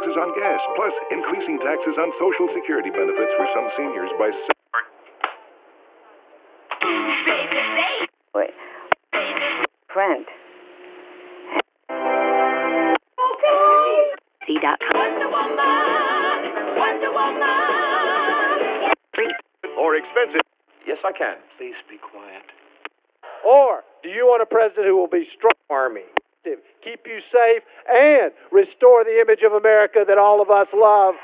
taxes on gas, plus increasing taxes on Social Security benefits for some seniors by. Wait. Friend. C.com. Wonder Woman, Wonder Woman. Free. Or expensive. Yes, I can. Please be quiet. Or do you want a president who will be strong, army, keep you safe, and restore the image of America that all of us love